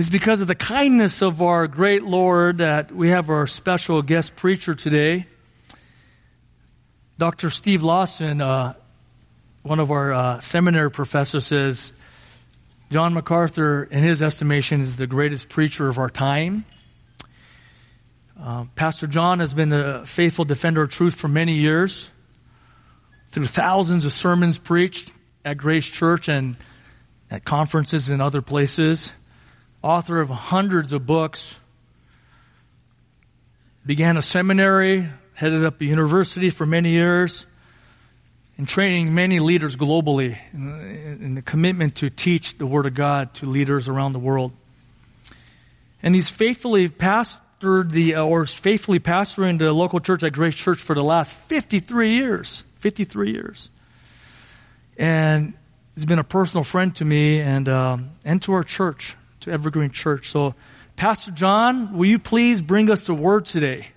It's because of the kindness of our great Lord that we have our special guest preacher today. Dr. Steve Lawson, uh, one of our uh, seminary professors, says John MacArthur, in his estimation, is the greatest preacher of our time. Uh, Pastor John has been a faithful defender of truth for many years through thousands of sermons preached at Grace Church and at conferences and other places. Author of hundreds of books. Began a seminary, headed up a university for many years, and training many leaders globally in, the commitment to teach the Word of God to leaders around the world. And he's faithfully pastored the, uh, or faithfully pastoring the local church at Grace Church for the last 53 years. 53 years. And he's been a personal friend to me and, um, and to our church, to Evergreen Church. So, Pastor John, will you please bring us the word today?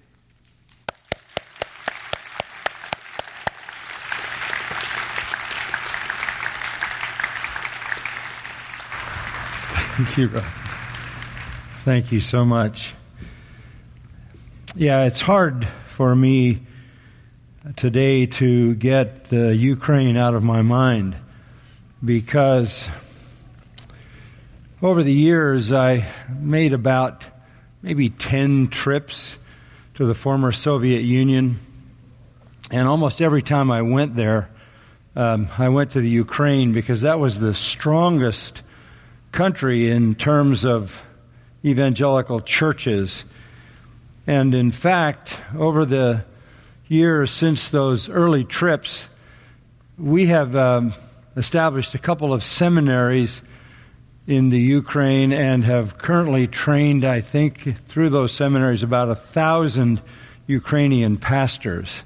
Thank you, Rob. Thank you so much. Yeah, it's hard for me today to get the Ukraine out of my mind because over the years I made about maybe 10 trips to the former Soviet Union. And almost every time I went there, um, I went to the Ukraine because that was the strongest country in terms of evangelical churches and in fact, over the years since those early trips, we have um, established a couple of seminaries in the Ukraine and have currently trained, I think, through those seminaries about a thousand Ukrainian pastors.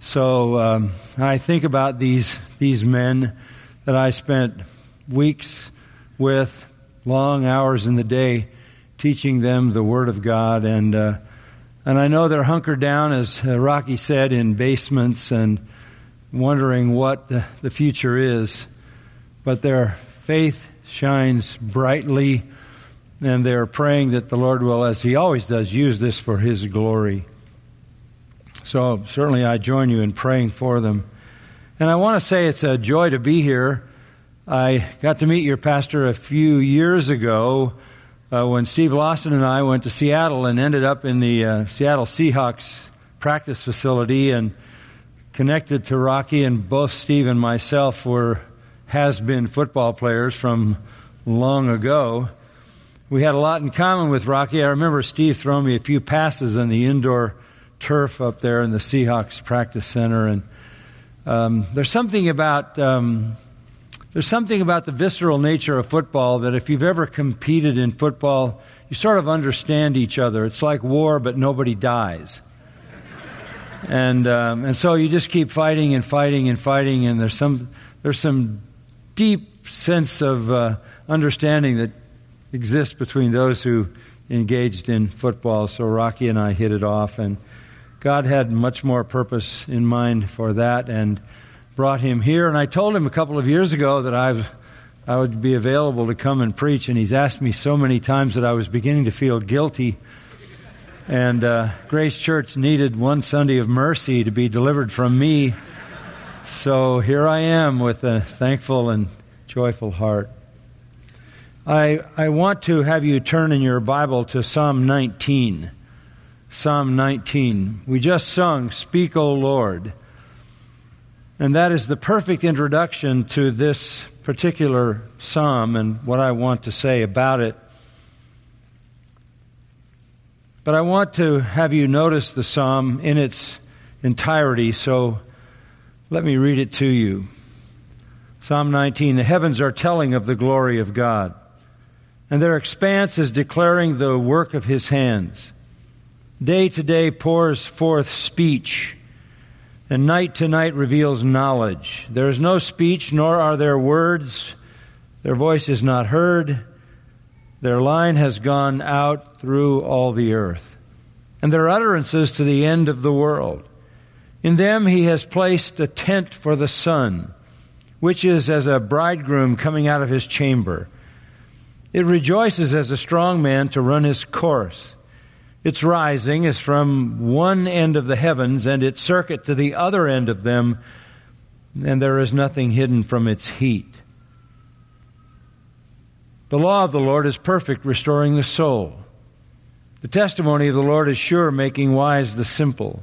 So um, I think about these these men that I spent weeks with, long hours in the day, teaching them the Word of God and. Uh, and I know they're hunkered down, as uh, Rocky said, in basements and wondering what the, the future is. But their faith shines brightly, and they're praying that the Lord will, as He always does, use this for His glory. So certainly I join you in praying for them. And I want to say it's a joy to be here. I got to meet your pastor a few years ago uh, when Steve Lawson and I went to Seattle and ended up in the uh, Seattle Seahawks practice facility and connected to Rocky, and both Steve and myself were has been football players from long ago. We had a lot in common with Rocky. I remember Steve throwing me a few passes on the indoor turf up there in the Seahawks practice center, and um, there's something about um, there's something about the visceral nature of football that if you've ever competed in football, you sort of understand each other. It's like war, but nobody dies. and um, and so you just keep fighting and fighting and fighting, and there's some there's some deep sense of uh, understanding that exists between those who engaged in football. So Rocky and I hit it off, and God had much more purpose in mind for that, and brought him here. And I told him a couple of years ago that I've, I would be available to come and preach. And he's asked me so many times that I was beginning to feel guilty. And uh, Grace Church needed one Sunday of mercy to be delivered from me. So here I am with a thankful and joyful heart. I, I want to have you turn in your Bible to Psalm 19. Psalm 19. We just sung, Speak, O Lord. And that is the perfect introduction to this particular psalm and what I want to say about it. But I want to have you notice the psalm in its entirety, so let me read it to you. Psalm 19 The heavens are telling of the glory of God, and their expanse is declaring the work of his hands. Day to day pours forth speech and night to night reveals knowledge. There is no speech, nor are there words. Their voice is not heard. Their line has gone out through all the earth. And their utterances to the end of the world. In them he has placed a tent for the sun, which is as a bridegroom coming out of his chamber. It rejoices as a strong man to run his course. Its rising is from one end of the heavens and its circuit to the other end of them, and there is nothing hidden from its heat. The law of the Lord is perfect, restoring the soul. The testimony of the Lord is sure, making wise the simple.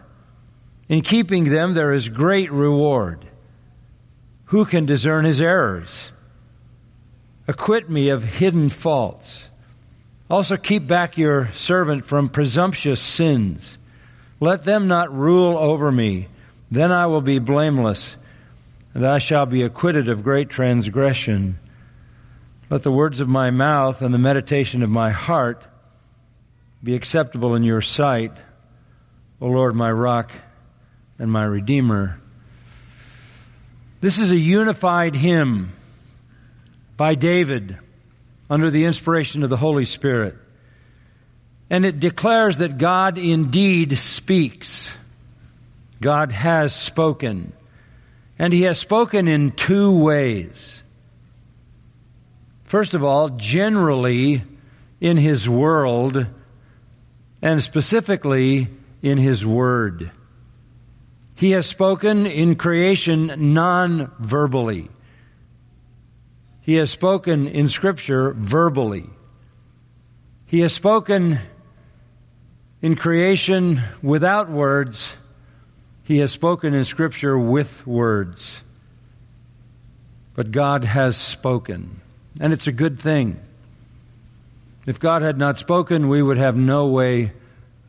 In keeping them there is great reward. Who can discern his errors? Acquit me of hidden faults. Also keep back your servant from presumptuous sins. Let them not rule over me. Then I will be blameless, and I shall be acquitted of great transgression. Let the words of my mouth and the meditation of my heart be acceptable in your sight, O Lord, my rock and my redeemer. This is a unified hymn by David under the inspiration of the Holy Spirit. And it declares that God indeed speaks. God has spoken. And He has spoken in two ways. First of all, generally in His world, and specifically in His Word. He has spoken in creation non verbally. He has spoken in Scripture verbally. He has spoken in creation without words. He has spoken in Scripture with words. But God has spoken. And it's a good thing. If God had not spoken, we would have no way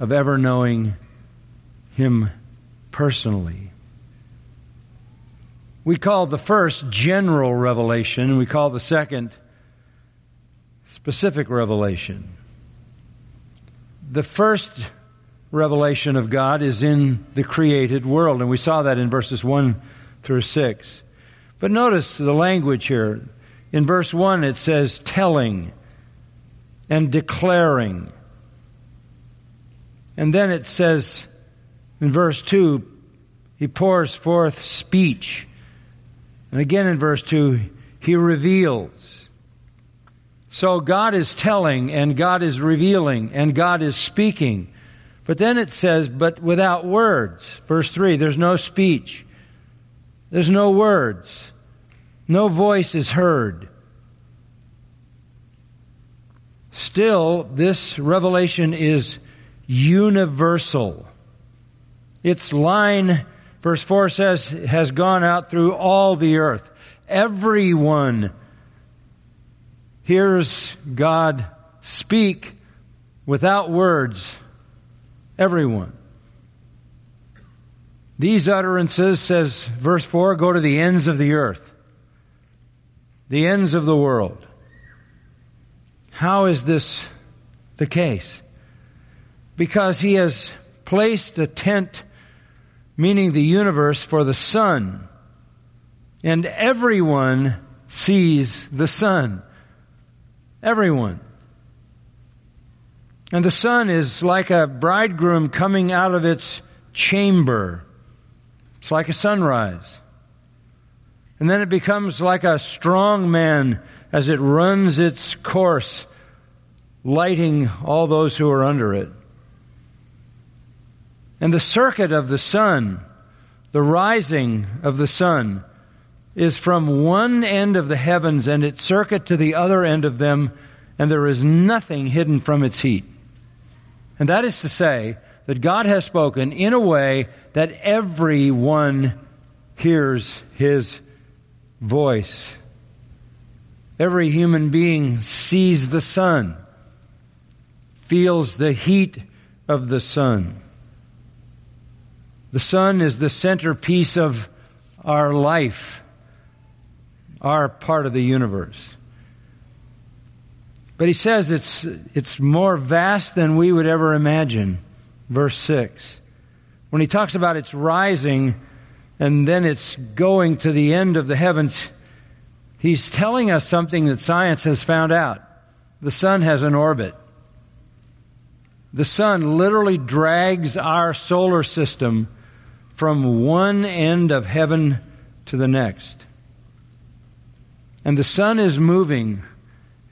of ever knowing Him personally. We call the first general revelation, and we call the second specific revelation. The first revelation of God is in the created world, and we saw that in verses 1 through 6. But notice the language here. In verse 1, it says telling and declaring. And then it says in verse 2, he pours forth speech. And again in verse 2, he reveals. So God is telling and God is revealing and God is speaking. But then it says, but without words. Verse 3, there's no speech. There's no words. No voice is heard. Still, this revelation is universal. Its line, verse 4 says, has gone out through all the earth. Everyone hears God speak without words. Everyone. These utterances, says verse 4, go to the ends of the earth, the ends of the world. How is this the case? Because he has placed a tent meaning the universe, for the sun. And everyone sees the sun. Everyone. And the sun is like a bridegroom coming out of its chamber. It's like a sunrise. And then it becomes like a strong man as it runs its course, lighting all those who are under it. And the circuit of the sun, the rising of the sun, is from one end of the heavens and its circuit to the other end of them, and there is nothing hidden from its heat. And that is to say that God has spoken in a way that everyone hears his voice. Every human being sees the sun, feels the heat of the sun. The sun is the centerpiece of our life, our part of the universe. But he says it's, it's more vast than we would ever imagine. Verse 6. When he talks about its rising and then it's going to the end of the heavens, he's telling us something that science has found out. The sun has an orbit. The sun literally drags our solar system from one end of heaven to the next. And the sun is moving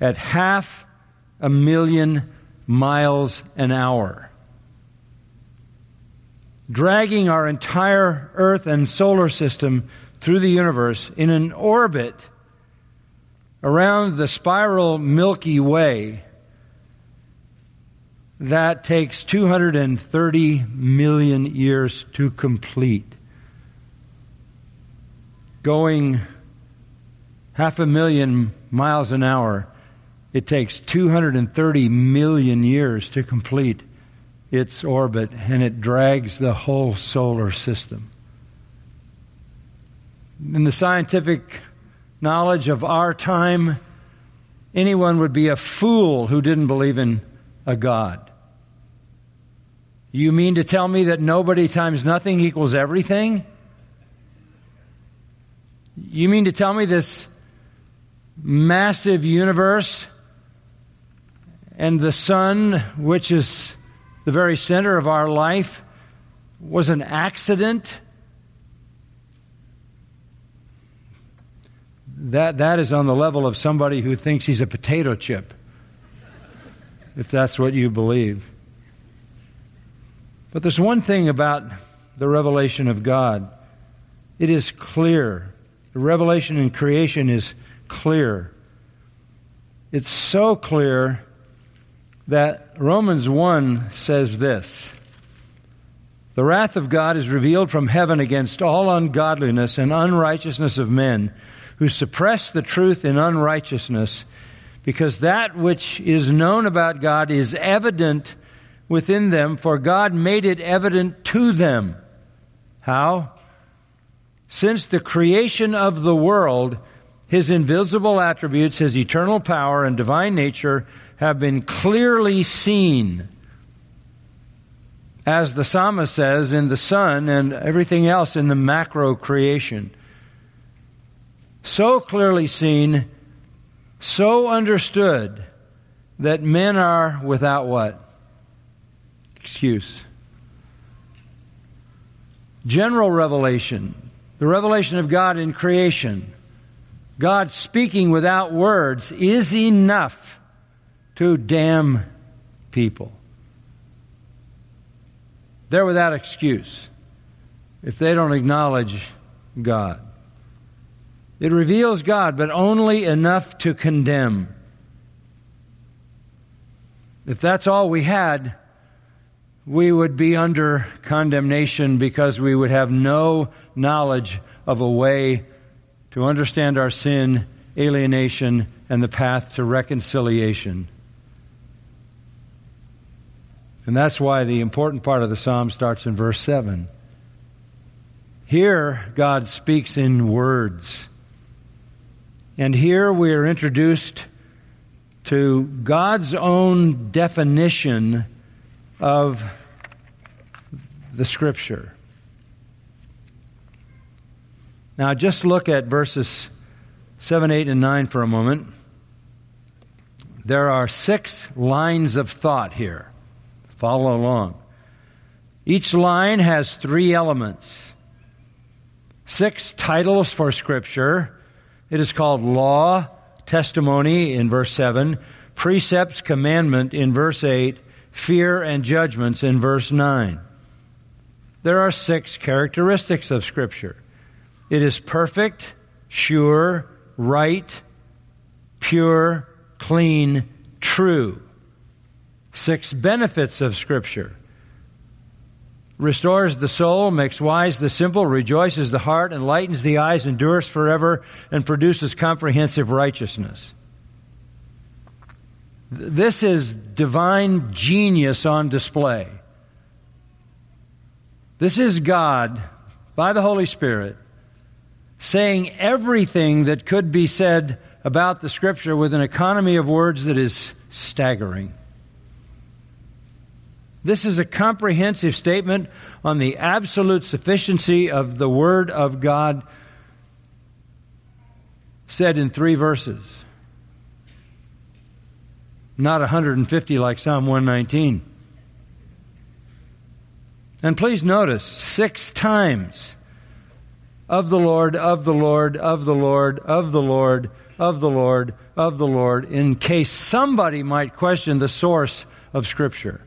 at half a million miles an hour, dragging our entire Earth and solar system through the universe in an orbit around the spiral Milky Way that takes 230 million years to complete. Going half a million miles an hour, it takes 230 million years to complete its orbit, and it drags the whole solar system. In the scientific knowledge of our time, anyone would be a fool who didn't believe in a God. You mean to tell me that nobody times nothing equals everything? You mean to tell me this massive universe and the sun, which is the very center of our life, was an accident? That, that is on the level of somebody who thinks he's a potato chip, if that's what you believe. But there's one thing about the revelation of God. It is clear. The revelation in creation is clear. It's so clear that Romans 1 says this The wrath of God is revealed from heaven against all ungodliness and unrighteousness of men who suppress the truth in unrighteousness, because that which is known about God is evident within them, for God made it evident to them. How? Since the creation of the world, his invisible attributes, his eternal power and divine nature have been clearly seen. As the psalmist says, in the sun and everything else in the macro creation. So clearly seen, so understood, that men are without what? Excuse. General revelation, the revelation of God in creation, God speaking without words is enough to damn people. They're without excuse if they don't acknowledge God. It reveals God, but only enough to condemn. If that's all we had, we would be under condemnation because we would have no knowledge of a way to understand our sin, alienation, and the path to reconciliation. And that's why the important part of the psalm starts in verse 7. Here, God speaks in words. And here we are introduced to God's own definition of the Scripture. Now, just look at verses 7, 8, and 9 for a moment. There are six lines of thought here. Follow along. Each line has three elements. Six titles for Scripture. It is called law, testimony in verse 7, precepts, commandment in verse 8, fear, and judgments in verse 9. There are six characteristics of Scripture. It is perfect, sure, right, pure, clean, true. Six benefits of Scripture. Restores the soul, makes wise the simple, rejoices the heart, enlightens the eyes, endures forever, and produces comprehensive righteousness. This is divine genius on display. This is God, by the Holy Spirit, saying everything that could be said about the Scripture with an economy of words that is staggering. This is a comprehensive statement on the absolute sufficiency of the Word of God said in three verses. Not 150 like Psalm 119. And please notice, six times of the Lord, of the Lord, of the Lord, of the Lord, of the Lord, of the Lord, in case somebody might question the source of Scripture.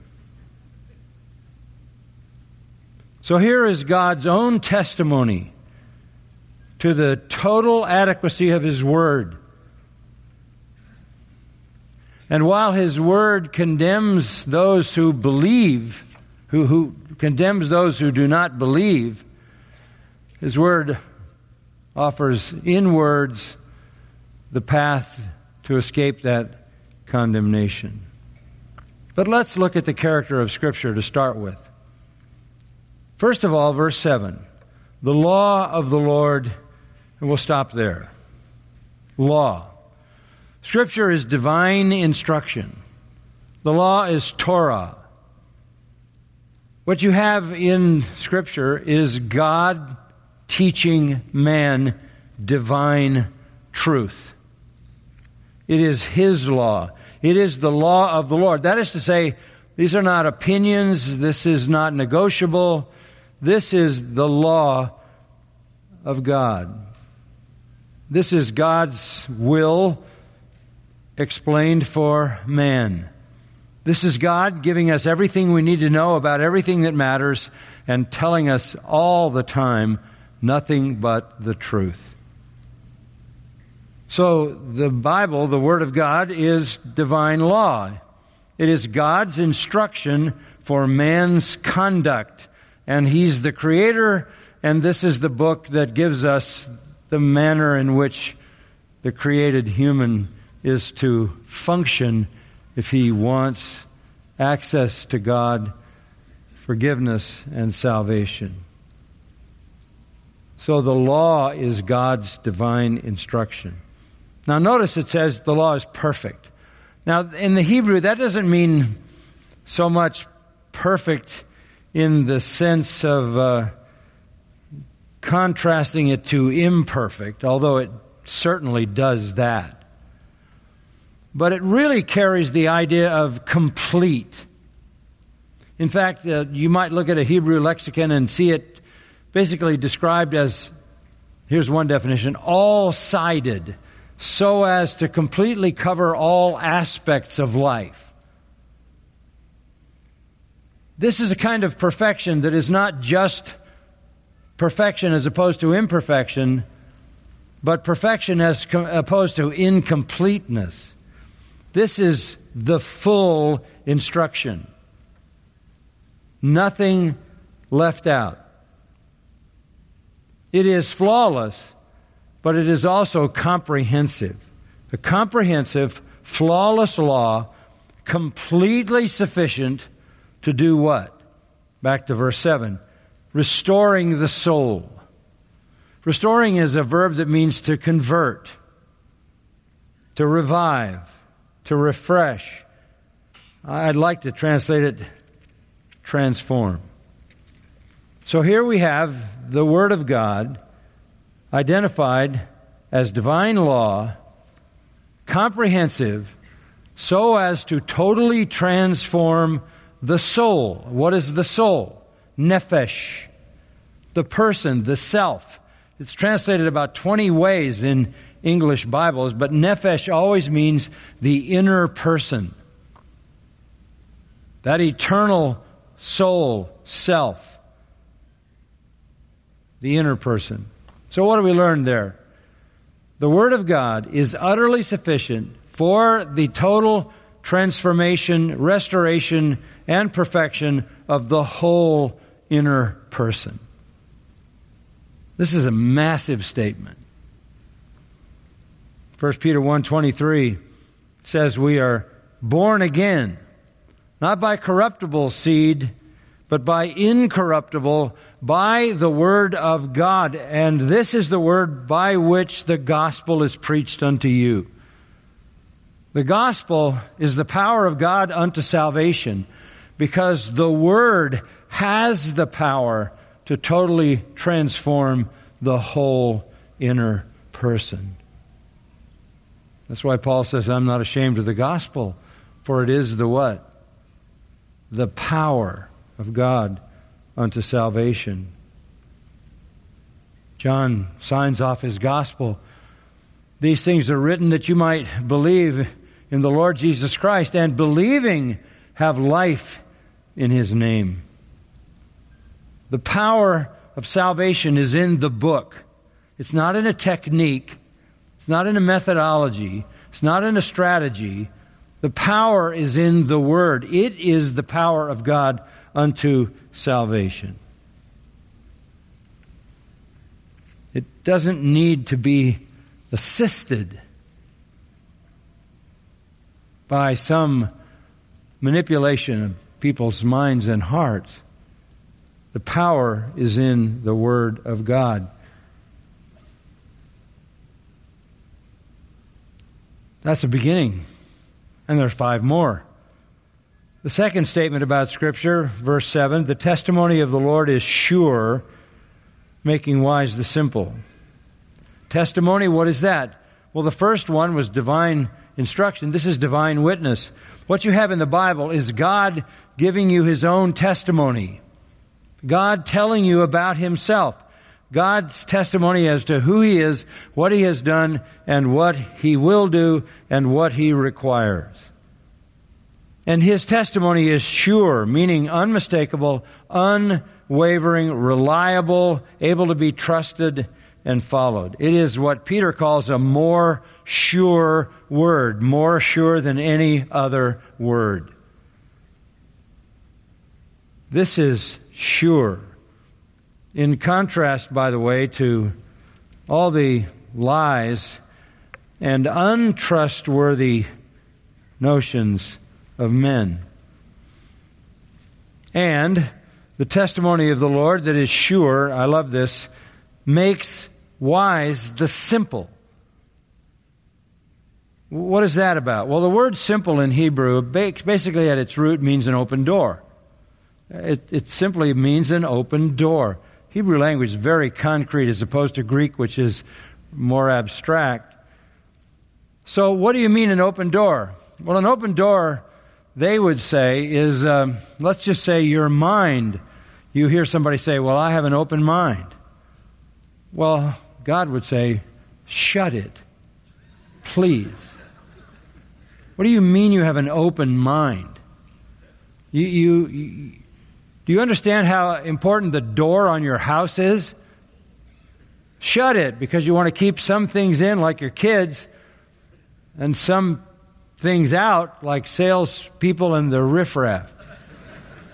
So here is God's own testimony to the total adequacy of His Word. And while His Word condemns those who believe, who, who condemns those who do not believe, His Word offers in words the path to escape that condemnation. But let's look at the character of Scripture to start with. First of all, verse 7 the law of the Lord, and we'll stop there. Law. Scripture is divine instruction. The law is Torah. What you have in Scripture is God teaching man divine truth. It is His law. It is the law of the Lord. That is to say, these are not opinions. This is not negotiable. This is the law of God. This is God's will explained for man. This is God giving us everything we need to know about everything that matters and telling us all the time nothing but the truth. So the Bible, the Word of God, is divine law. It is God's instruction for man's conduct and He's the Creator, and this is the book that gives us the manner in which the created human is to function if he wants access to God, forgiveness, and salvation. So the law is God's divine instruction. Now notice it says the law is perfect. Now in the Hebrew that doesn't mean so much perfect in the sense of uh, contrasting it to imperfect, although it certainly does that. But it really carries the idea of complete. In fact, uh, you might look at a Hebrew lexicon and see it basically described as here's one definition all sided, so as to completely cover all aspects of life. This is a kind of perfection that is not just perfection as opposed to imperfection, but perfection as opposed to incompleteness. This is the full instruction. Nothing left out. It is flawless, but it is also comprehensive. A comprehensive, flawless law, completely sufficient to do what? Back to verse 7. Restoring the soul. Restoring is a verb that means to convert, to revive, to refresh. I'd like to translate it transform. So here we have the Word of God identified as divine law, comprehensive, so as to totally transform the soul. What is the soul? Nefesh. The person, the self. It's translated about 20 ways in English Bibles, but nephesh always means the inner person. That eternal soul, self. The inner person. So what do we learn there? The Word of God is utterly sufficient for the total transformation, restoration, and perfection of the whole inner person. This is a massive statement. 1 Peter 1:23 says we are born again not by corruptible seed but by incorruptible, by the word of God. And this is the word by which the gospel is preached unto you. The gospel is the power of God unto salvation because the word has the power to totally transform the whole inner person. That's why Paul says, I'm not ashamed of the gospel, for it is the what? The power of God unto salvation. John signs off his gospel. These things are written that you might believe in the Lord Jesus Christ and believing have life in his name. The power of salvation is in the book. It's not in a technique. It's not in a methodology. It's not in a strategy. The power is in the Word. It is the power of God unto salvation. It doesn't need to be assisted by some manipulation of people's minds and hearts. The power is in the Word of God. That's a beginning. And there's five more. The second statement about Scripture, verse 7 the testimony of the Lord is sure, making wise the simple. Testimony, what is that? Well, the first one was divine instruction. This is divine witness. What you have in the Bible is God giving you His own testimony. God telling you about Himself. God's testimony as to who He is, what He has done, and what He will do, and what He requires. And his testimony is sure, meaning unmistakable, unwavering, reliable, able to be trusted and followed. It is what Peter calls a more sure word, more sure than any other word. This is sure. In contrast, by the way, to all the lies and untrustworthy notions of men. And the testimony of the Lord that is sure, I love this, makes wise the simple. What is that about? Well, the word simple in Hebrew basically at its root means an open door. It, it simply means an open door. Hebrew language is very concrete as opposed to Greek, which is more abstract. So, what do you mean an open door? Well, an open door they would say is, um, let's just say your mind. You hear somebody say, Well, I have an open mind. Well, God would say, Shut it. Please. What do you mean you have an open mind? You, you, you, do you understand how important the door on your house is? Shut it because you want to keep some things in, like your kids, and some things out like salespeople and the riffraff.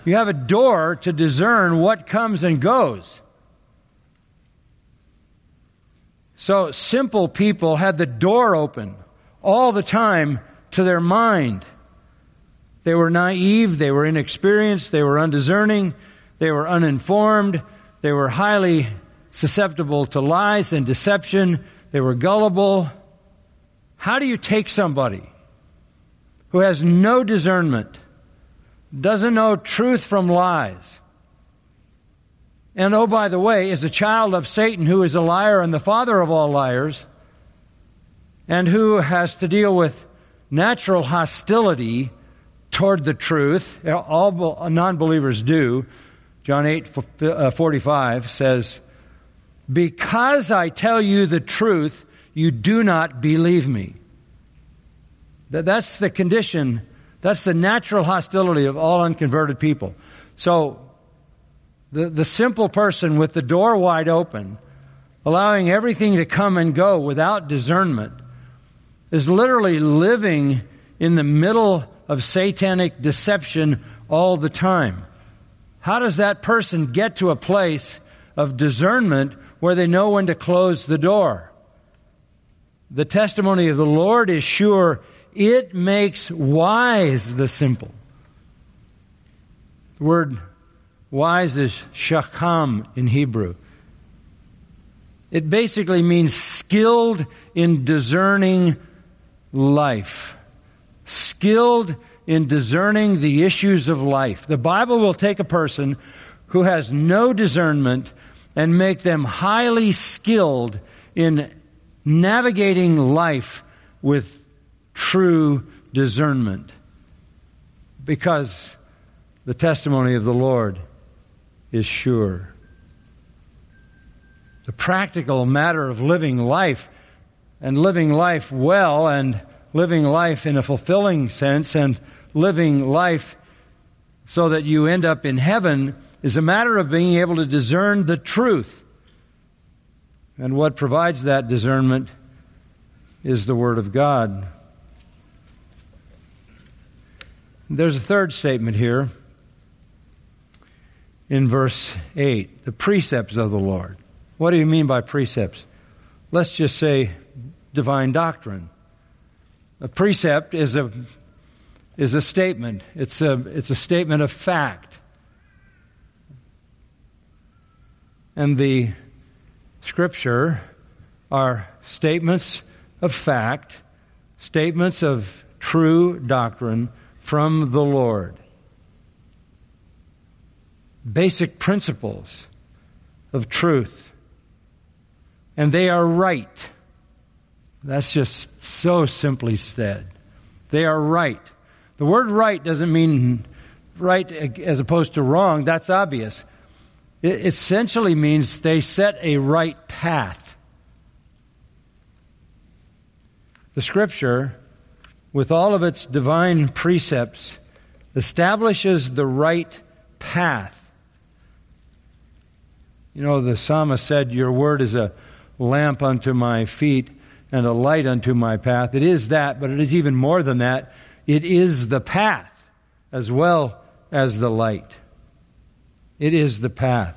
You have a door to discern what comes and goes. So simple people had the door open all the time to their mind. They were naive, they were inexperienced, they were undiscerning, they were uninformed, they were highly susceptible to lies and deception, they were gullible. How do you take somebody who has no discernment, doesn't know truth from lies, and oh, by the way, is a child of Satan who is a liar and the father of all liars, and who has to deal with natural hostility toward the truth. All non believers do. John 8 uh, 45 says, Because I tell you the truth, you do not believe me. That's the condition, that's the natural hostility of all unconverted people. So, the, the simple person with the door wide open, allowing everything to come and go without discernment, is literally living in the middle of satanic deception all the time. How does that person get to a place of discernment where they know when to close the door? The testimony of the Lord is sure it makes wise the simple. The word Wise is shakam in Hebrew. It basically means skilled in discerning life. Skilled in discerning the issues of life. The Bible will take a person who has no discernment and make them highly skilled in navigating life with true discernment. Because the testimony of the Lord is sure. The practical matter of living life and living life well and living life in a fulfilling sense and living life so that you end up in heaven is a matter of being able to discern the truth. And what provides that discernment is the Word of God. There's a third statement here in verse 8 the precepts of the Lord. What do you mean by precepts? Let's just say divine doctrine. A precept is a, is a statement, it's a, it's a statement of fact. And the scripture are statements of fact, statements of true doctrine from the Lord basic principles of truth. And they are right. That's just so simply said. They are right. The word right doesn't mean right as opposed to wrong. That's obvious. It essentially means they set a right path. The scripture, with all of its divine precepts, establishes the right path you know, the psalmist said, Your word is a lamp unto my feet and a light unto my path. It is that, but it is even more than that. It is the path as well as the light. It is the path.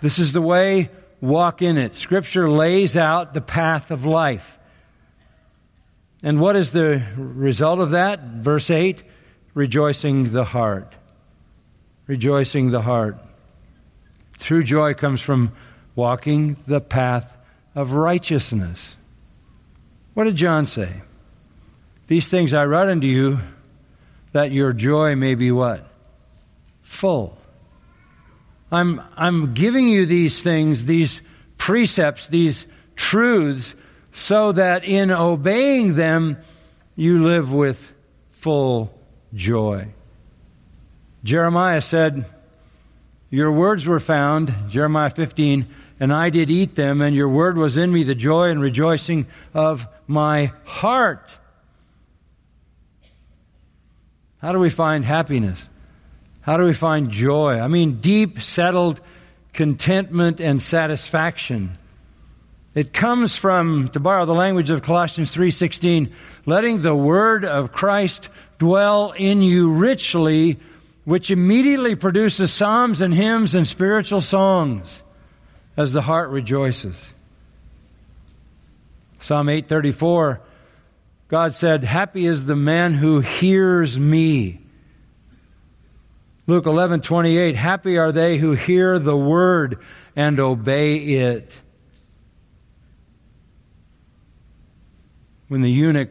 This is the way, walk in it. Scripture lays out the path of life. And what is the result of that? Verse 8 rejoicing the heart. Rejoicing the heart. True joy comes from walking the path of righteousness. What did John say? These things I write unto you that your joy may be what? Full. I'm, I'm giving you these things, these precepts, these truths, so that in obeying them, you live with full joy. Jeremiah said, your words were found, Jeremiah 15, and I did eat them, and your word was in me, the joy and rejoicing of my heart. How do we find happiness? How do we find joy? I mean, deep, settled contentment and satisfaction. It comes from, to borrow the language of Colossians 3.16, letting the word of Christ dwell in you richly which immediately produces psalms and hymns and spiritual songs as the heart rejoices. Psalm 834, God said, Happy is the man who hears me. Luke 11:28 Happy are they who hear the word and obey it. When the eunuch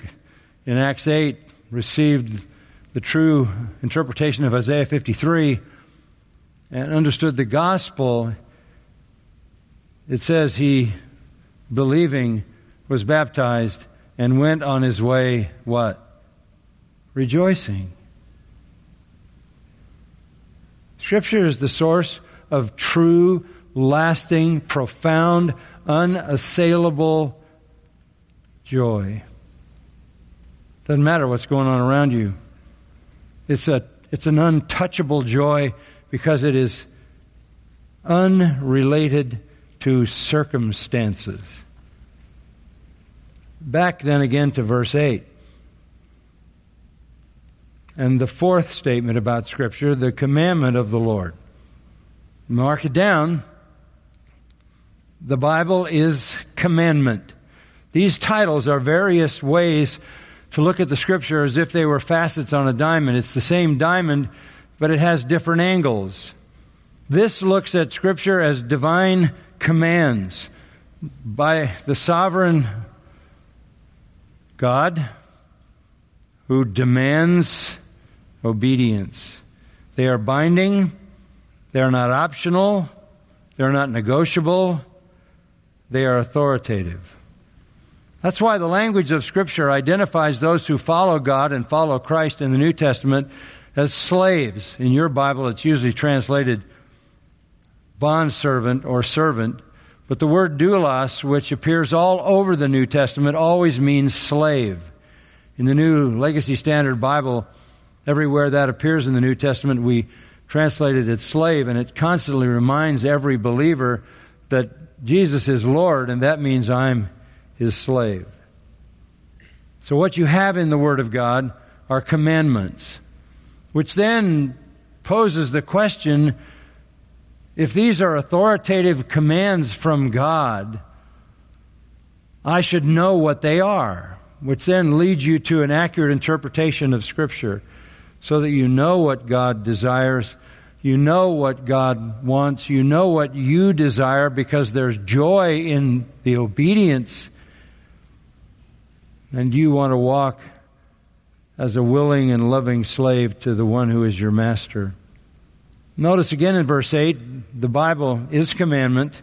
in Acts 8 received the true interpretation of Isaiah 53 and understood the gospel, it says he, believing, was baptized and went on his way, what? Rejoicing. Scripture is the source of true, lasting, profound, unassailable joy. Doesn't matter what's going on around you. It's, a, it's an untouchable joy because it is unrelated to circumstances. Back then again to verse 8. And the fourth statement about Scripture, the commandment of the Lord. Mark it down. The Bible is commandment. These titles are various ways to look at the scripture as if they were facets on a diamond. It's the same diamond, but it has different angles. This looks at Scripture as divine commands by the sovereign God who demands obedience. They are binding, they are not optional, they are not negotiable, they are authoritative. That's why the language of Scripture identifies those who follow God and follow Christ in the New Testament as slaves. In your Bible, it's usually translated bondservant or servant. But the word doulos, which appears all over the New Testament, always means slave. In the New Legacy Standard Bible, everywhere that appears in the New Testament, we translate it as slave, and it constantly reminds every believer that Jesus is Lord, and that means I'm his slave. So what you have in the Word of God are commandments, which then poses the question, if these are authoritative commands from God, I should know what they are, which then leads you to an accurate interpretation of Scripture so that you know what God desires, you know what God wants, you know what you desire because there's joy in the obedience, and you want to walk as a willing and loving slave to the one who is your master. Notice again in verse 8, the Bible is commandment,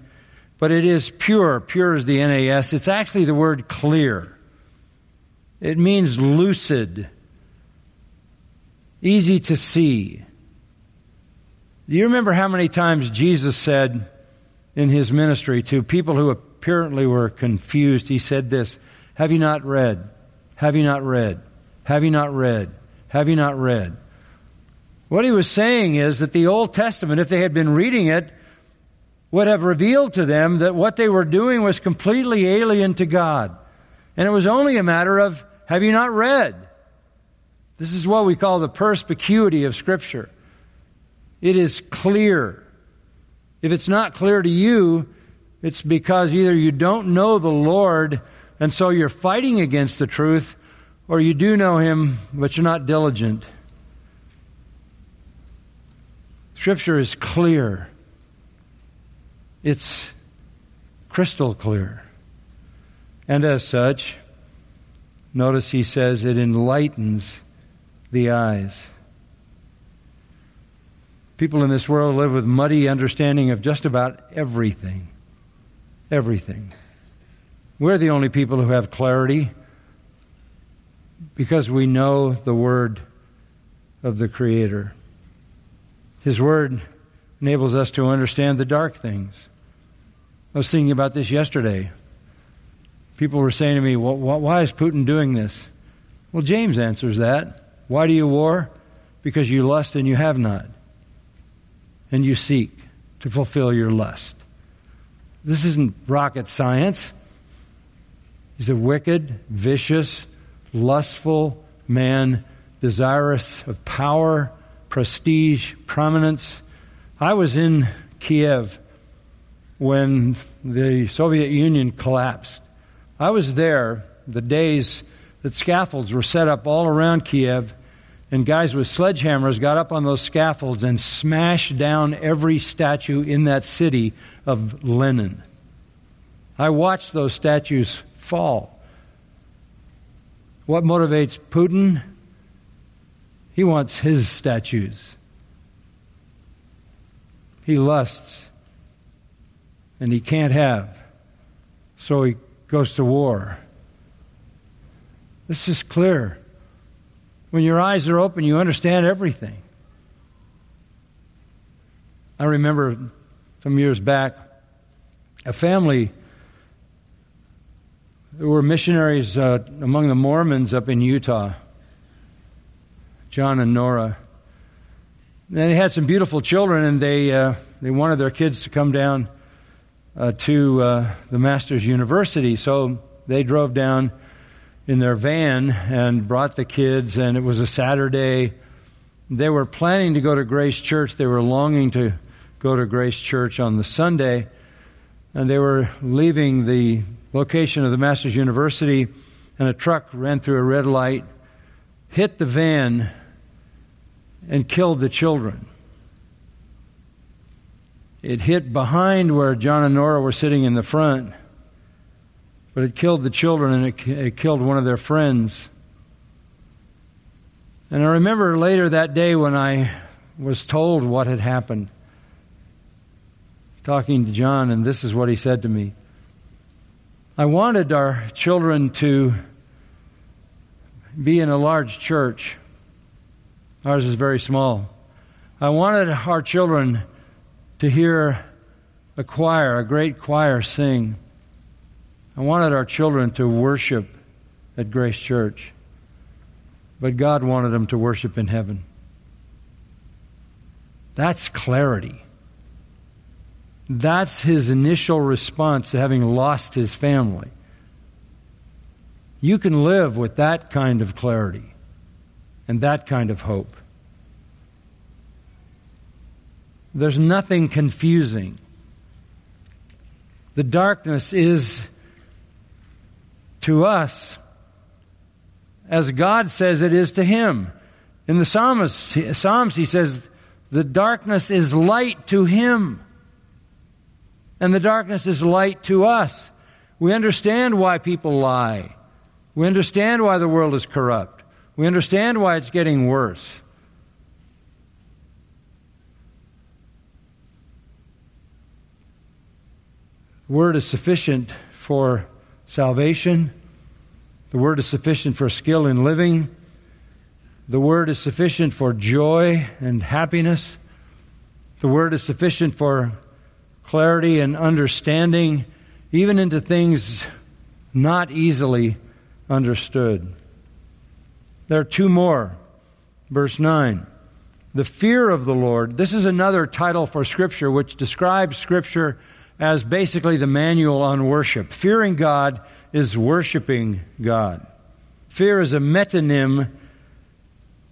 but it is pure. Pure is the NAS. It's actually the word clear. It means lucid, easy to see. Do you remember how many times Jesus said in his ministry to people who apparently were confused, he said this, Have you not read? Have you not read? Have you not read? Have you not read? What he was saying is that the Old Testament, if they had been reading it, would have revealed to them that what they were doing was completely alien to God. And it was only a matter of, have you not read? This is what we call the perspicuity of Scripture. It is clear. If it's not clear to you, it's because either you don't know the Lord and so you're fighting against the truth, or you do know Him, but you're not diligent. Scripture is clear. It's crystal clear. And as such, notice he says it enlightens the eyes. People in this world live with muddy understanding of just about everything. Everything. We're the only people who have clarity because we know the Word of the Creator. His Word enables us to understand the dark things. I was thinking about this yesterday. People were saying to me, well, why is Putin doing this? Well, James answers that. Why do you war? Because you lust and you have not. And you seek to fulfill your lust. This isn't rocket science. He's a wicked, vicious, lustful man, desirous of power, prestige, prominence. I was in Kiev when the Soviet Union collapsed. I was there the days that scaffolds were set up all around Kiev, and guys with sledgehammers got up on those scaffolds and smashed down every statue in that city of Lenin. I watched those statues fall. What motivates Putin? He wants his statues. He lusts and he can't have. So he goes to war. This is clear. When your eyes are open, you understand everything. I remember some years back, a family there were missionaries uh, among the Mormons up in Utah, John and Nora. And they had some beautiful children, and they uh, they wanted their kids to come down uh, to uh, the Master's University. So they drove down in their van and brought the kids, and it was a Saturday. They were planning to go to Grace Church. They were longing to go to Grace Church on the Sunday, and they were leaving the location of the Master's University, and a truck ran through a red light, hit the van, and killed the children. It hit behind where John and Nora were sitting in the front, but it killed the children and it, it killed one of their friends. And I remember later that day when I was told what had happened, talking to John, and this is what he said to me. I wanted our children to be in a large church. Ours is very small. I wanted our children to hear a choir, a great choir sing. I wanted our children to worship at Grace Church. But God wanted them to worship in heaven. That's clarity. That's his initial response to having lost his family. You can live with that kind of clarity and that kind of hope. There's nothing confusing. The darkness is to us as God says it is to him. In the Psalms, Psalms he says, the darkness is light to him. And the darkness is light to us. We understand why people lie. We understand why the world is corrupt. We understand why it's getting worse. The word is sufficient for salvation. The word is sufficient for skill in living. The word is sufficient for joy and happiness. The word is sufficient for clarity and understanding, even into things not easily understood. There are two more. Verse 9. The fear of the Lord. This is another title for Scripture which describes Scripture as basically the manual on worship. Fearing God is worshiping God. Fear is a metonym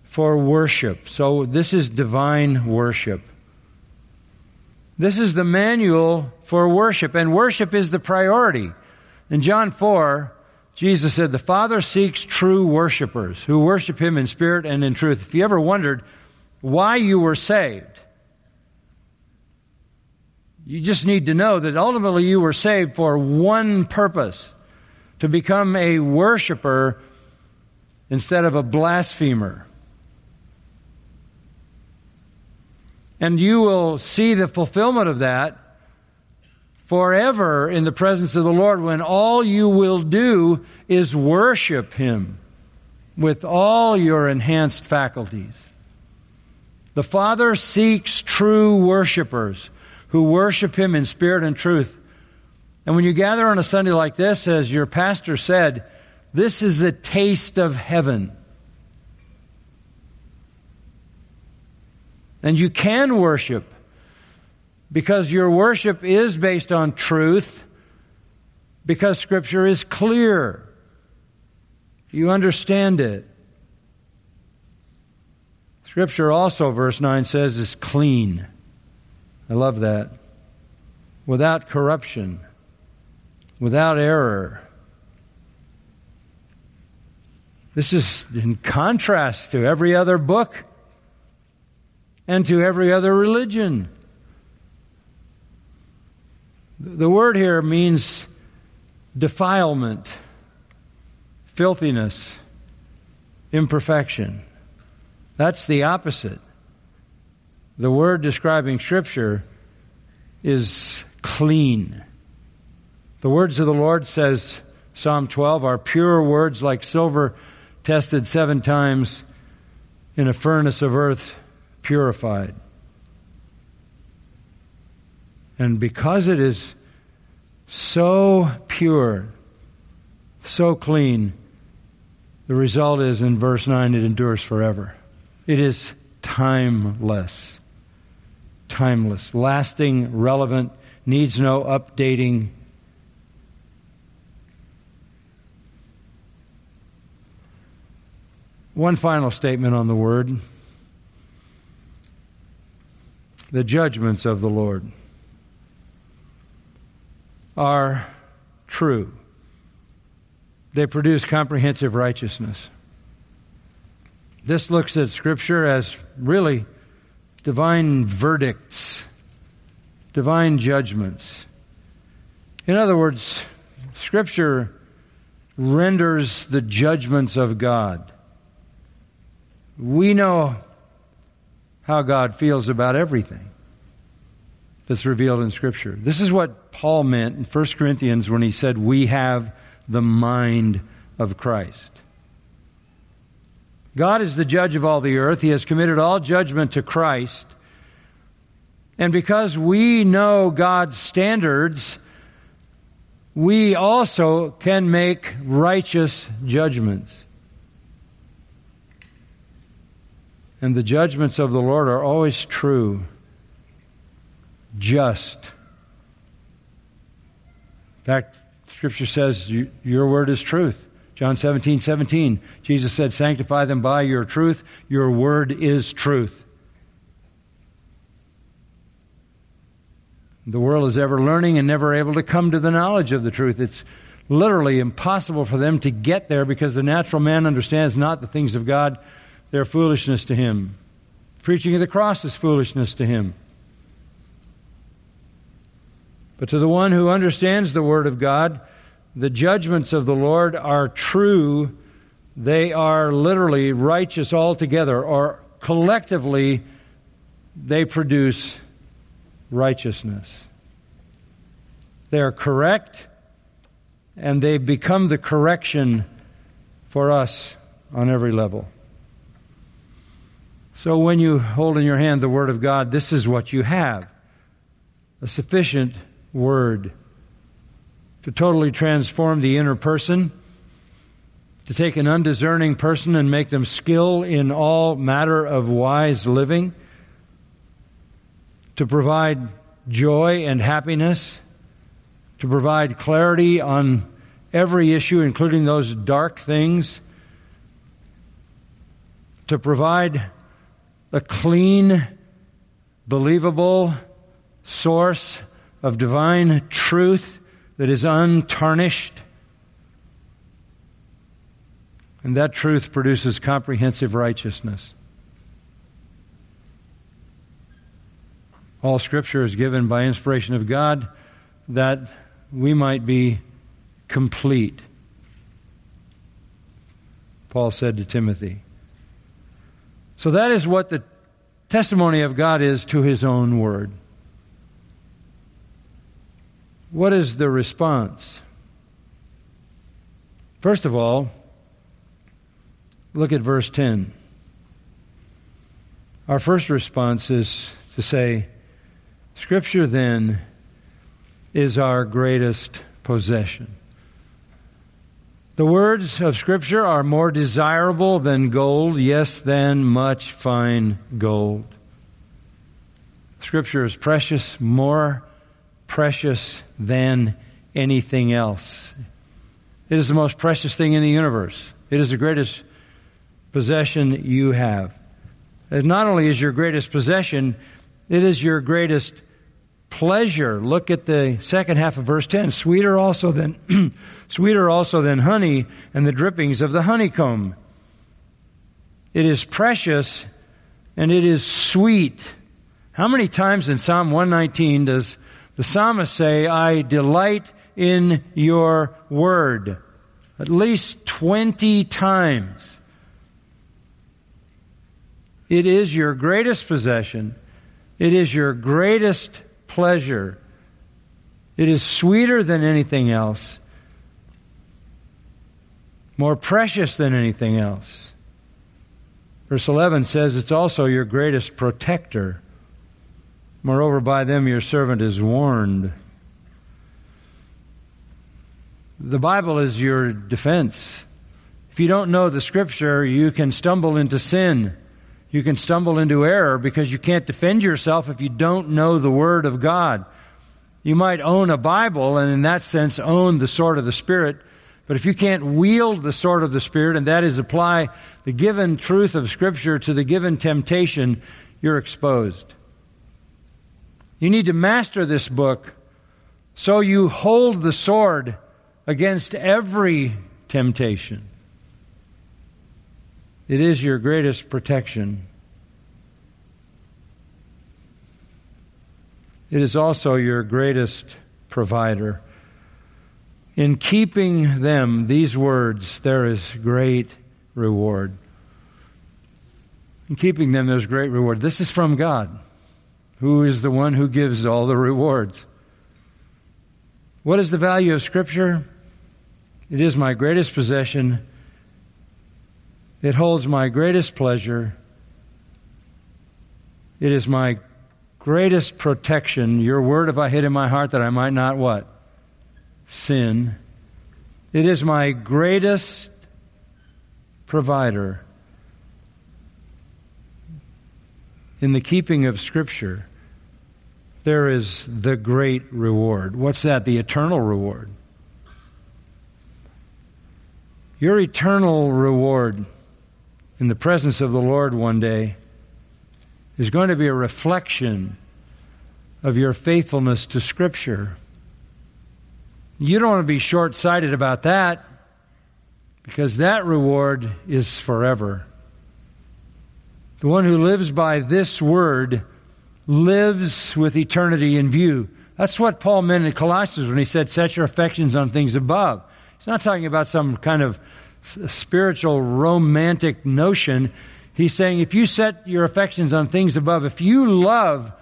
for worship. So this is divine worship. This is the manual for worship, and worship is the priority. In John 4, Jesus said, The Father seeks true worshipers who worship Him in spirit and in truth. If you ever wondered why you were saved, you just need to know that ultimately you were saved for one purpose to become a worshiper instead of a blasphemer. And you will see the fulfillment of that forever in the presence of the Lord when all you will do is worship Him with all your enhanced faculties. The Father seeks true worshipers who worship Him in spirit and truth. And when you gather on a Sunday like this, as your pastor said, this is a taste of heaven. And you can worship because your worship is based on truth, because Scripture is clear. You understand it. Scripture also, verse 9 says, is clean. I love that. Without corruption, without error. This is in contrast to every other book and to every other religion. The word here means defilement, filthiness, imperfection. That's the opposite the word describing Scripture is clean. The words of the Lord, says Psalm 12, are pure words like silver tested seven times in a furnace of earth purified. And because it is so pure, so clean, the result is in verse 9 it endures forever. It is timeless timeless, lasting, relevant, needs no updating. One final statement on the word the judgments of the Lord are true. They produce comprehensive righteousness. This looks at Scripture as really divine verdicts, divine judgments. In other words, Scripture renders the judgments of God. We know how God feels about everything that's revealed in Scripture. This is what Paul meant in 1 Corinthians when he said, We have the mind of Christ. God is the judge of all the earth. He has committed all judgment to Christ. And because we know God's standards, we also can make righteous judgments. And the judgments of the Lord are always true, just. Fact, Scripture says, Your word is truth. John 17, 17, Jesus said, Sanctify them by your truth. Your word is truth. The world is ever learning and never able to come to the knowledge of the truth. It's literally impossible for them to get there because the natural man understands not the things of God they're foolishness to him. Preaching of the cross is foolishness to him. But to the one who understands the Word of God, the judgments of the Lord are true. They are literally righteous altogether, or collectively, they produce righteousness. They are correct, and they become the correction for us on every level. So when you hold in your hand the Word of God, this is what you have a sufficient Word to totally transform the inner person, to take an undiscerning person and make them skill in all matter of wise living, to provide joy and happiness, to provide clarity on every issue, including those dark things, to provide a clean, believable source of divine truth that is untarnished. And that truth produces comprehensive righteousness. All Scripture is given by inspiration of God that we might be complete. Paul said to Timothy. So that is what the testimony of God is to his own word. What is the response? First of all, look at verse 10. Our first response is to say, Scripture then is our greatest possession. The words of Scripture are more desirable than gold, yes, than much fine gold. Scripture is precious, more precious than anything else. It is the most precious thing in the universe. It is the greatest possession you have. It not only is your greatest possession, it is your greatest pleasure. Look at the second half of verse 10. Sweeter also than, sweeter also than honey and the drippings of the honeycomb. It is precious and it is sweet. How many times in Psalm 119 does the psalmist say, I delight in your word? At least 20 times. It is your greatest possession. It is your greatest pleasure. It is sweeter than anything else, more precious than anything else. Verse 11 says it's also your greatest protector. Moreover, by them your servant is warned. The Bible is your defense. If you don't know the Scripture, you can stumble into sin. You can stumble into error because you can't defend yourself if you don't know the Word of God. You might own a Bible and in that sense own the sword of the Spirit, but if you can't wield the sword of the Spirit, and that is apply the given truth of Scripture to the given temptation, you're exposed. You need to master this book so you hold the sword against every temptation. It is your greatest protection. it is also your greatest provider. In keeping them, these words, there is great reward. In keeping them, there's great reward. This is from God, who is the one who gives all the rewards. What is the value of Scripture? It is my greatest possession. It holds my greatest pleasure. It is my greatest protection. Your word have I hid in my heart that I might not what? Sin. It is my greatest provider. In the keeping of Scripture, there is the great reward. What's that? The eternal reward. Your eternal reward in the presence of the Lord one day is going to be a reflection of your faithfulness to Scripture. You don't want to be short sighted about that because that reward is forever. The one who lives by this word lives with eternity in view. That's what Paul meant in Colossians when he said, Set your affections on things above. He's not talking about some kind of spiritual romantic notion. He's saying if you set your affections on things above, if you love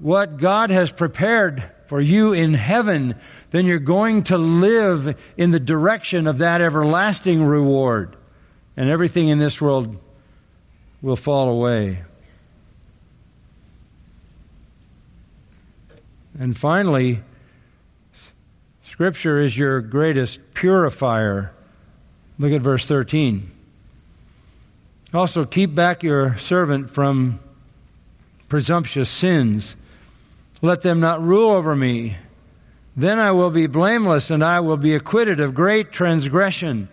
what God has prepared for you in heaven, then you're going to live in the direction of that everlasting reward. And everything in this world will fall away. And finally, Scripture is your greatest purifier. Look at verse 13. Also, keep back your servant from presumptuous sins. Let them not rule over me. Then I will be blameless and I will be acquitted of great transgression.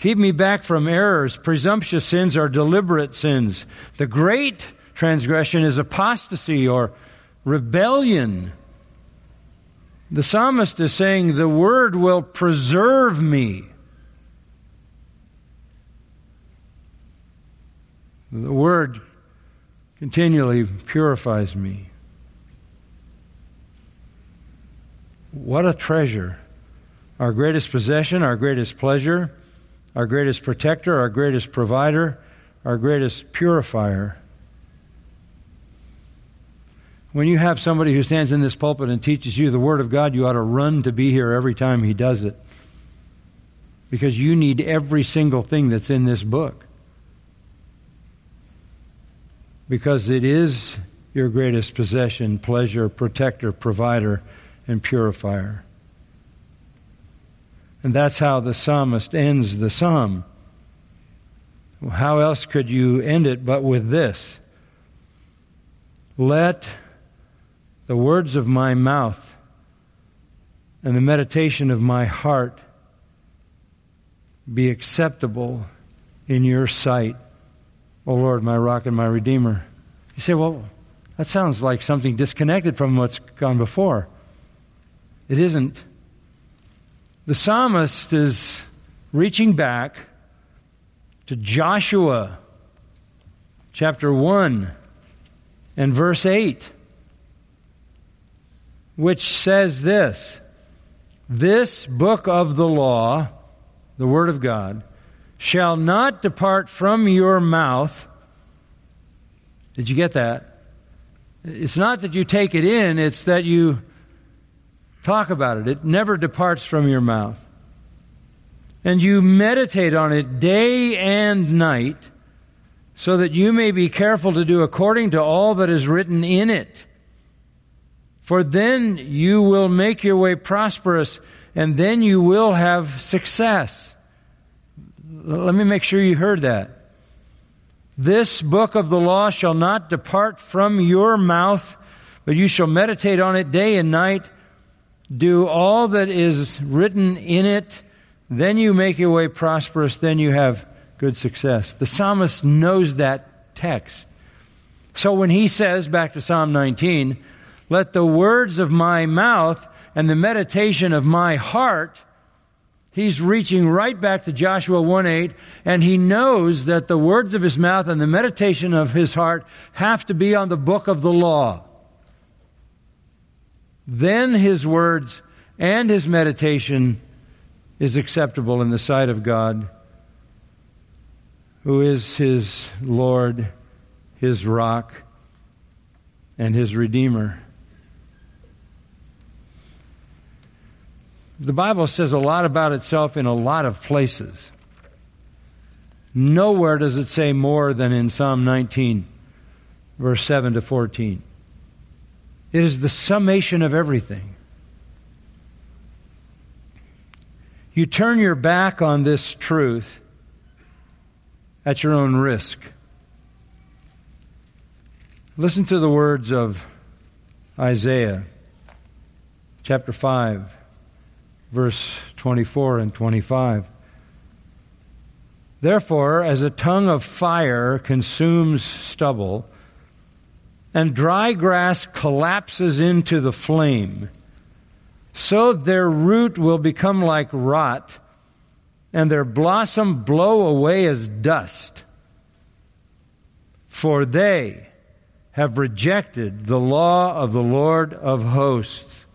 Keep me back from errors. Presumptuous sins are deliberate sins. The great transgression is apostasy or rebellion. The psalmist is saying, The word will preserve me. The Word continually purifies me. What a treasure. Our greatest possession, our greatest pleasure, our greatest protector, our greatest provider, our greatest purifier. When you have somebody who stands in this pulpit and teaches you the Word of God, you ought to run to be here every time he does it. Because you need every single thing that's in this book because it is your greatest possession, pleasure, protector, provider, and purifier. And that's how the psalmist ends the psalm. How else could you end it but with this? Let the words of my mouth and the meditation of my heart be acceptable in your sight, O Lord, my rock and my redeemer. You say, well, that sounds like something disconnected from what's gone before. It isn't. The psalmist is reaching back to Joshua chapter 1 and verse 8, which says this This book of the law, the Word of God, shall not depart from your mouth. Did you get that? It's not that you take it in, it's that you talk about it. It never departs from your mouth. And you meditate on it day and night so that you may be careful to do according to all that is written in it. For then you will make your way prosperous and then you will have success. Let me make sure you heard that. This book of the law shall not depart from your mouth, but you shall meditate on it day and night. Do all that is written in it. Then you make your way prosperous. Then you have good success. The psalmist knows that text. So when he says, back to Psalm 19, let the words of my mouth and the meditation of my heart He's reaching right back to Joshua 1 8, and he knows that the words of his mouth and the meditation of his heart have to be on the book of the law. Then his words and his meditation is acceptable in the sight of God, who is his Lord, his rock, and his Redeemer. The Bible says a lot about itself in a lot of places. Nowhere does it say more than in Psalm 19, verse 7 to 14. It is the summation of everything. You turn your back on this truth at your own risk. Listen to the words of Isaiah chapter 5 verse 24 and 25. Therefore, as a tongue of fire consumes stubble, and dry grass collapses into the flame, so their root will become like rot, and their blossom blow away as dust. For they have rejected the law of the Lord of hosts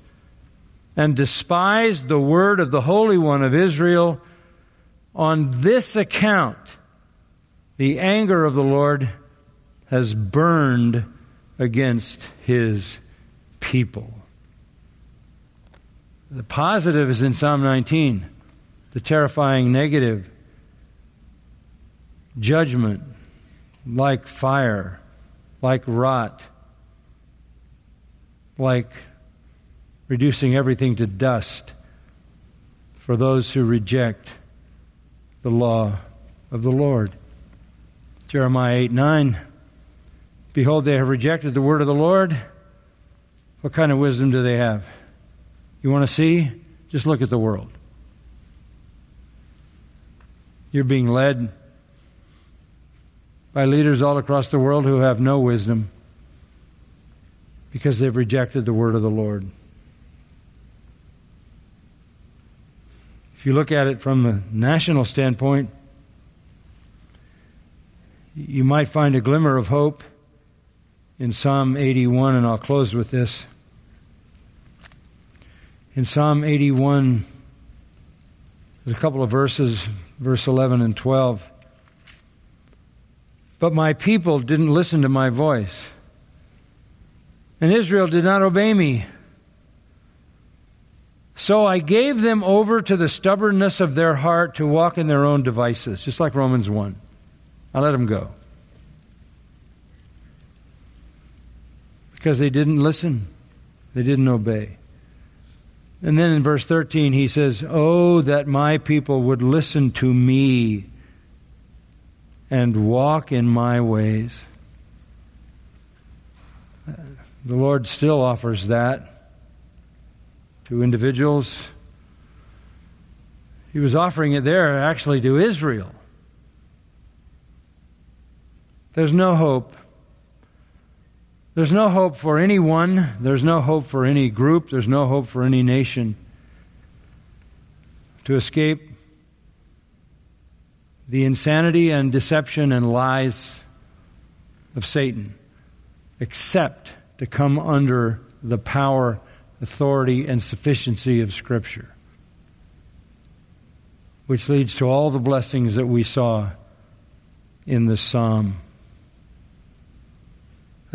and despised the word of the Holy One of Israel. On this account, the anger of the Lord has burned against his people. The positive is in Psalm 19, the terrifying negative. Judgment, like fire, like rot, like reducing everything to dust for those who reject the law of the Lord. Jeremiah 8 9. Behold, they have rejected the word of the Lord. What kind of wisdom do they have? You want to see? Just look at the world. You're being led by leaders all across the world who have no wisdom because they've rejected the word of the Lord. If you look at it from a national standpoint, you might find a glimmer of hope in Psalm 81, and I'll close with this. In Psalm 81, there's a couple of verses, verse 11 and 12. But my people didn't listen to my voice, and Israel did not obey me. So I gave them over to the stubbornness of their heart to walk in their own devices, just like Romans 1. I let them go. Because they didn't listen, they didn't obey. And then in verse 13, he says, Oh, that my people would listen to me and walk in my ways. The Lord still offers that to individuals. He was offering it there actually to Israel. There's no hope. There's no hope for anyone. There's no hope for any group. There's no hope for any nation to escape the insanity and deception and lies of Satan, except to come under the power authority, and sufficiency of Scripture. Which leads to all the blessings that we saw in the psalm.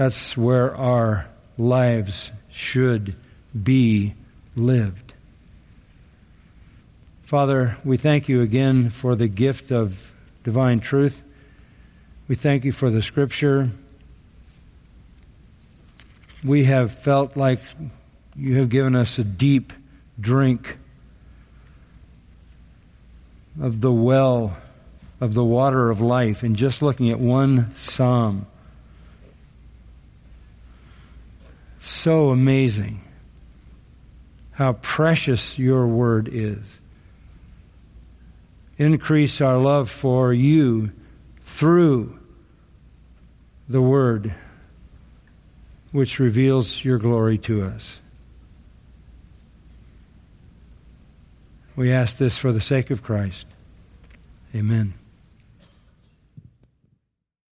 That's where our lives should be lived. Father, we thank you again for the gift of divine truth. We thank you for the Scripture. We have felt like you have given us a deep drink of the well of the water of life in just looking at one psalm. So amazing how precious your word is. Increase our love for you through the word which reveals your glory to us. We ask this for the sake of Christ. Amen.